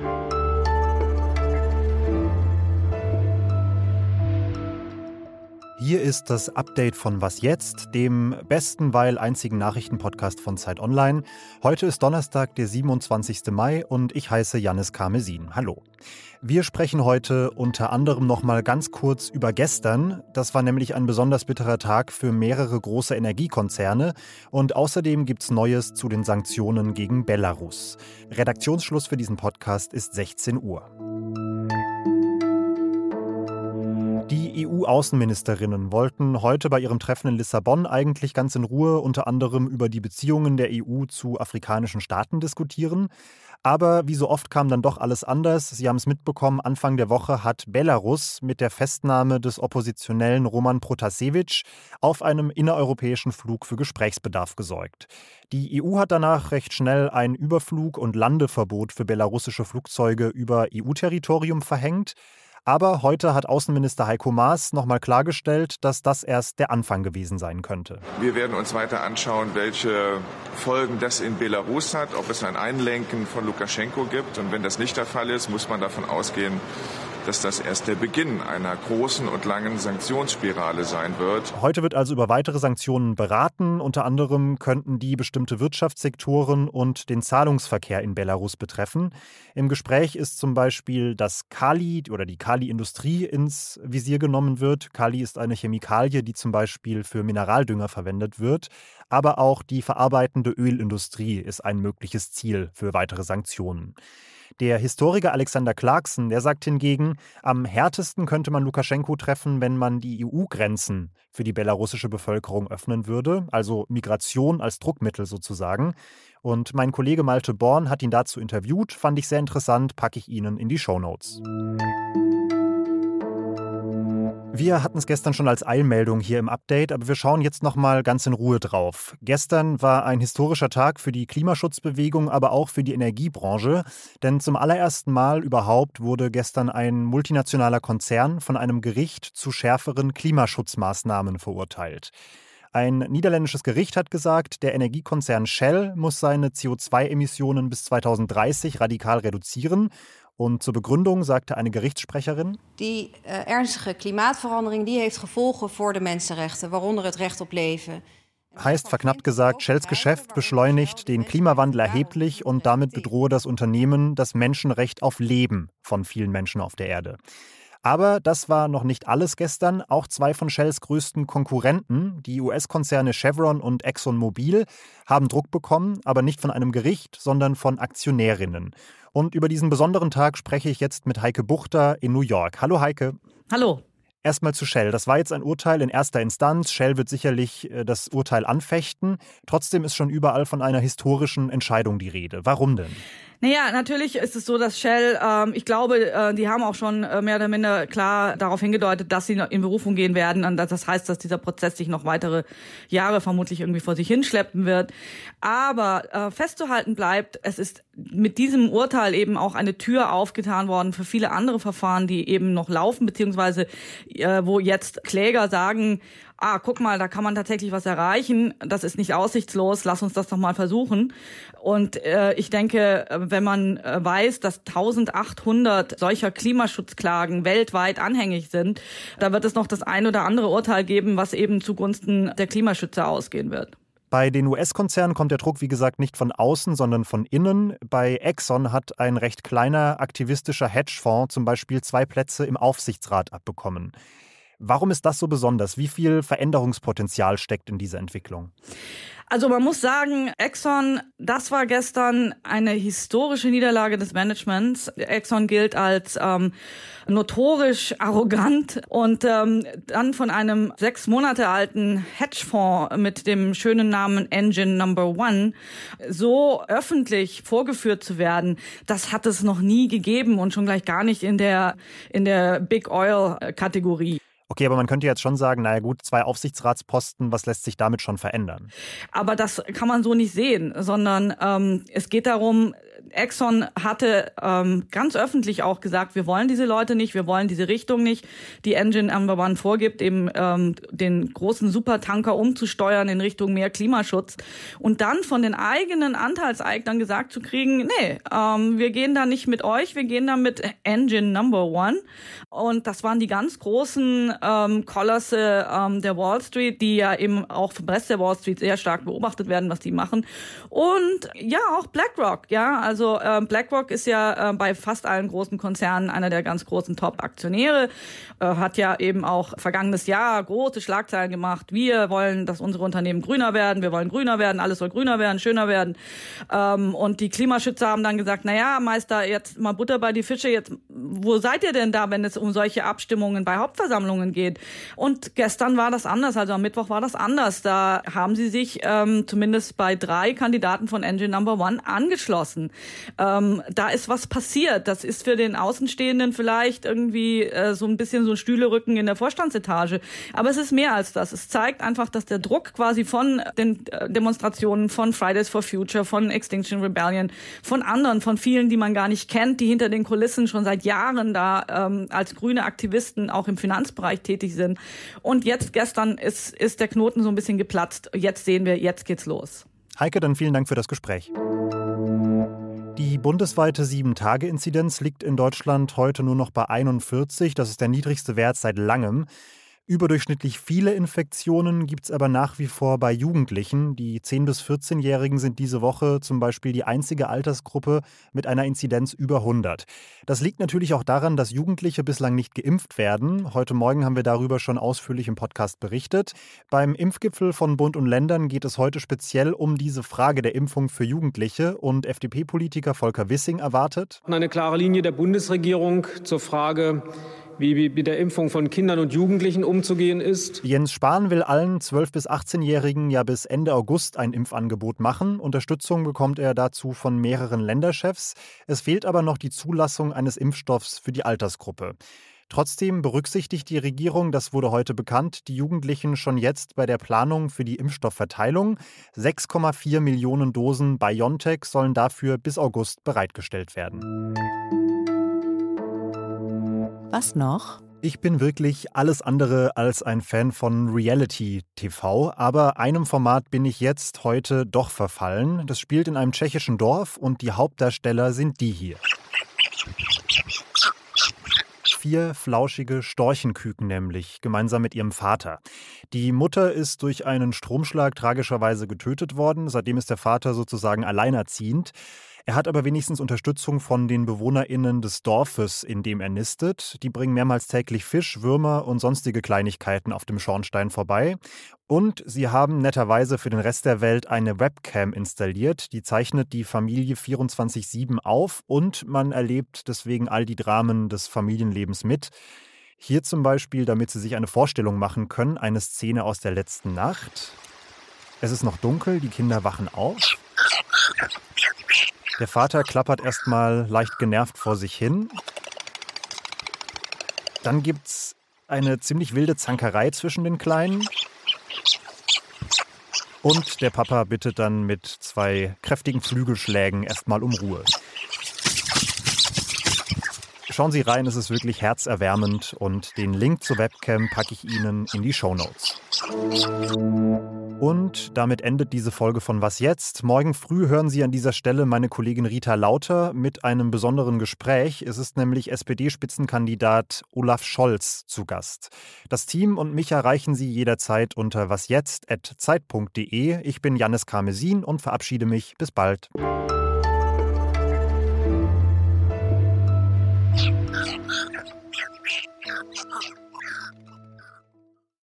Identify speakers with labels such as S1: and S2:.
S1: you Hier ist das Update von Was jetzt, dem besten, weil einzigen Nachrichtenpodcast von Zeit Online. Heute ist Donnerstag, der 27. Mai und ich heiße Janis Karmesin. Hallo. Wir sprechen heute unter anderem noch mal ganz kurz über gestern. Das war nämlich ein besonders bitterer Tag für mehrere große Energiekonzerne und außerdem gibt's Neues zu den Sanktionen gegen Belarus. Redaktionsschluss für diesen Podcast ist 16 Uhr. Die EU-Außenministerinnen wollten heute bei ihrem Treffen in Lissabon eigentlich ganz in Ruhe unter anderem über die Beziehungen der EU zu afrikanischen Staaten diskutieren. Aber wie so oft kam dann doch alles anders. Sie haben es mitbekommen, Anfang der Woche hat Belarus mit der Festnahme des Oppositionellen Roman Protasevich auf einem innereuropäischen Flug für Gesprächsbedarf gesorgt. Die EU hat danach recht schnell ein Überflug- und Landeverbot für belarussische Flugzeuge über EU-Territorium verhängt. Aber heute hat Außenminister Heiko Maas nochmal klargestellt, dass das erst der Anfang gewesen sein könnte.
S2: Wir werden uns weiter anschauen, welche Folgen das in Belarus hat, ob es ein Einlenken von Lukaschenko gibt. Und wenn das nicht der Fall ist, muss man davon ausgehen, dass das erst der Beginn einer großen und langen Sanktionsspirale sein wird.
S1: Heute wird also über weitere Sanktionen beraten. Unter anderem könnten die bestimmte Wirtschaftssektoren und den Zahlungsverkehr in Belarus betreffen. Im Gespräch ist zum Beispiel, dass Kali oder die Kali-Industrie ins Visier genommen wird. Kali ist eine Chemikalie, die zum Beispiel für Mineraldünger verwendet wird. Aber auch die verarbeitende Ölindustrie ist ein mögliches Ziel für weitere Sanktionen. Der Historiker Alexander Clarkson, der sagt hingegen, am härtesten könnte man Lukaschenko treffen, wenn man die EU-Grenzen für die belarussische Bevölkerung öffnen würde, also Migration als Druckmittel sozusagen. Und mein Kollege Malte Born hat ihn dazu interviewt, fand ich sehr interessant, packe ich Ihnen in die Show Notes. Wir hatten es gestern schon als Eilmeldung hier im Update, aber wir schauen jetzt noch mal ganz in Ruhe drauf. Gestern war ein historischer Tag für die Klimaschutzbewegung, aber auch für die Energiebranche, denn zum allerersten Mal überhaupt wurde gestern ein multinationaler Konzern von einem Gericht zu schärferen Klimaschutzmaßnahmen verurteilt. Ein niederländisches Gericht hat gesagt, der Energiekonzern Shell muss seine CO2-Emissionen bis 2030 radikal reduzieren und zur Begründung sagte eine Gerichtssprecherin:
S3: Die äh, ernstige Klimaatverandering die heeft gevolgen voor de mensenrechten, waaronder het recht op leven.
S1: Heißt verknappt gesagt, Shells Geschäft beschleunigt den Klimawandel erheblich und damit bedrohe das Unternehmen das Menschenrecht auf Leben von vielen Menschen auf der Erde. Aber das war noch nicht alles gestern. Auch zwei von Shells größten Konkurrenten, die US-Konzerne Chevron und ExxonMobil, haben Druck bekommen, aber nicht von einem Gericht, sondern von Aktionärinnen. Und über diesen besonderen Tag spreche ich jetzt mit Heike Buchter in New York. Hallo Heike.
S4: Hallo.
S1: Erstmal zu Shell. Das war jetzt ein Urteil in erster Instanz. Shell wird sicherlich äh, das Urteil anfechten. Trotzdem ist schon überall von einer historischen Entscheidung die Rede. Warum denn?
S4: Naja, natürlich ist es so, dass Shell, ähm, ich glaube, äh, die haben auch schon äh, mehr oder minder klar darauf hingedeutet, dass sie in Berufung gehen werden. Und das heißt, dass dieser Prozess sich noch weitere Jahre vermutlich irgendwie vor sich hinschleppen wird. Aber äh, festzuhalten bleibt, es ist mit diesem Urteil eben auch eine Tür aufgetan worden für viele andere Verfahren, die eben noch laufen, beziehungsweise äh, wo jetzt Kläger sagen, ah, guck mal, da kann man tatsächlich was erreichen, das ist nicht aussichtslos, lass uns das doch mal versuchen. Und äh, ich denke, wenn man äh, weiß, dass 1800 solcher Klimaschutzklagen weltweit anhängig sind, da wird es noch das ein oder andere Urteil geben, was eben zugunsten der Klimaschützer ausgehen wird.
S1: Bei den US-Konzernen kommt der Druck, wie gesagt, nicht von außen, sondern von innen. Bei Exxon hat ein recht kleiner aktivistischer Hedgefonds zum Beispiel zwei Plätze im Aufsichtsrat abbekommen. Warum ist das so besonders? Wie viel Veränderungspotenzial steckt in dieser Entwicklung?
S4: Also man muss sagen, Exxon, das war gestern eine historische Niederlage des Managements. Exxon gilt als ähm, notorisch arrogant und ähm, dann von einem sechs Monate alten Hedgefonds mit dem schönen Namen Engine Number One so öffentlich vorgeführt zu werden, das hat es noch nie gegeben und schon gleich gar nicht in der in der Big Oil Kategorie.
S1: Okay, aber man könnte jetzt schon sagen, naja gut, zwei Aufsichtsratsposten, was lässt sich damit schon verändern?
S4: Aber das kann man so nicht sehen, sondern ähm, es geht darum, Exxon hatte ähm, ganz öffentlich auch gesagt, wir wollen diese Leute nicht, wir wollen diese Richtung nicht, die Engine Number One vorgibt, eben ähm, den großen Supertanker umzusteuern in Richtung mehr Klimaschutz. Und dann von den eigenen Anteilseignern gesagt zu kriegen, nee, ähm, wir gehen da nicht mit euch, wir gehen da mit Engine Number One. Und das waren die ganz großen ähm, Kolosse ähm, der Wall Street, die ja eben auch vom Rest der Wall Street sehr stark beobachtet werden, was die machen. Und ja, auch BlackRock, ja, also äh, BlackRock ist ja äh, bei fast allen großen Konzernen einer der ganz großen Top-Aktionäre, äh, hat ja eben auch vergangenes Jahr große Schlagzeilen gemacht. Wir wollen, dass unsere Unternehmen grüner werden, wir wollen grüner werden, alles soll grüner werden, schöner werden. Ähm, und die Klimaschützer haben dann gesagt, na ja, Meister, jetzt mal Butter bei die Fische, jetzt, wo seid ihr denn da, wenn es um solche Abstimmungen bei Hauptversammlungen geht? Und gestern war das anders, also am Mittwoch war das anders. Da haben sie sich ähm, zumindest bei drei Kandidaten von Engine Number One angeschlossen. Ähm, da ist was passiert. Das ist für den Außenstehenden vielleicht irgendwie äh, so ein bisschen so ein Stühlerücken in der Vorstandsetage. Aber es ist mehr als das. Es zeigt einfach, dass der Druck quasi von den äh, Demonstrationen von Fridays for Future, von Extinction Rebellion, von anderen, von vielen, die man gar nicht kennt, die hinter den Kulissen schon seit Jahren da ähm, als grüne Aktivisten auch im Finanzbereich tätig sind. Und jetzt gestern ist, ist der Knoten so ein bisschen geplatzt. Jetzt sehen wir, jetzt geht's los.
S1: Heike, dann vielen Dank für das Gespräch. Die bundesweite 7-Tage-Inzidenz liegt in Deutschland heute nur noch bei 41. Das ist der niedrigste Wert seit langem. Überdurchschnittlich viele Infektionen gibt es aber nach wie vor bei Jugendlichen. Die 10- bis 14-Jährigen sind diese Woche zum Beispiel die einzige Altersgruppe mit einer Inzidenz über 100. Das liegt natürlich auch daran, dass Jugendliche bislang nicht geimpft werden. Heute Morgen haben wir darüber schon ausführlich im Podcast berichtet. Beim Impfgipfel von Bund und Ländern geht es heute speziell um diese Frage der Impfung für Jugendliche und FDP-Politiker Volker Wissing erwartet.
S5: Eine klare Linie der Bundesregierung zur Frage, wie mit der Impfung von Kindern und Jugendlichen umzugehen ist.
S1: Jens Spahn will allen 12- bis 18-Jährigen ja bis Ende August ein Impfangebot machen. Unterstützung bekommt er dazu von mehreren Länderchefs. Es fehlt aber noch die Zulassung eines Impfstoffs für die Altersgruppe. Trotzdem berücksichtigt die Regierung, das wurde heute bekannt, die Jugendlichen schon jetzt bei der Planung für die Impfstoffverteilung. 6,4 Millionen Dosen BioNTech sollen dafür bis August bereitgestellt werden.
S6: Was noch?
S1: Ich bin wirklich alles andere als ein Fan von Reality TV, aber einem Format bin ich jetzt heute doch verfallen. Das spielt in einem tschechischen Dorf und die Hauptdarsteller sind die hier. Vier flauschige Storchenküken nämlich, gemeinsam mit ihrem Vater. Die Mutter ist durch einen Stromschlag tragischerweise getötet worden, seitdem ist der Vater sozusagen alleinerziehend. Er hat aber wenigstens Unterstützung von den BewohnerInnen des Dorfes, in dem er nistet. Die bringen mehrmals täglich Fisch, Würmer und sonstige Kleinigkeiten auf dem Schornstein vorbei. Und sie haben netterweise für den Rest der Welt eine Webcam installiert. Die zeichnet die Familie 24-7 auf und man erlebt deswegen all die Dramen des Familienlebens mit. Hier zum Beispiel, damit Sie sich eine Vorstellung machen können, eine Szene aus der letzten Nacht. Es ist noch dunkel, die Kinder wachen auf. Der Vater klappert erstmal leicht genervt vor sich hin. Dann gibt's eine ziemlich wilde Zankerei zwischen den Kleinen. Und der Papa bittet dann mit zwei kräftigen Flügelschlägen erstmal um Ruhe. Schauen Sie rein, es ist wirklich herzerwärmend und den Link zur Webcam packe ich Ihnen in die Show Notes. Und damit endet diese Folge von Was jetzt? Morgen früh hören Sie an dieser Stelle meine Kollegin Rita Lauter mit einem besonderen Gespräch. Es ist nämlich SPD-Spitzenkandidat Olaf Scholz zu Gast. Das Team und mich erreichen Sie jederzeit unter wasjetzt.zeit.de. Ich bin Jannis Karmesin und verabschiede mich. Bis bald.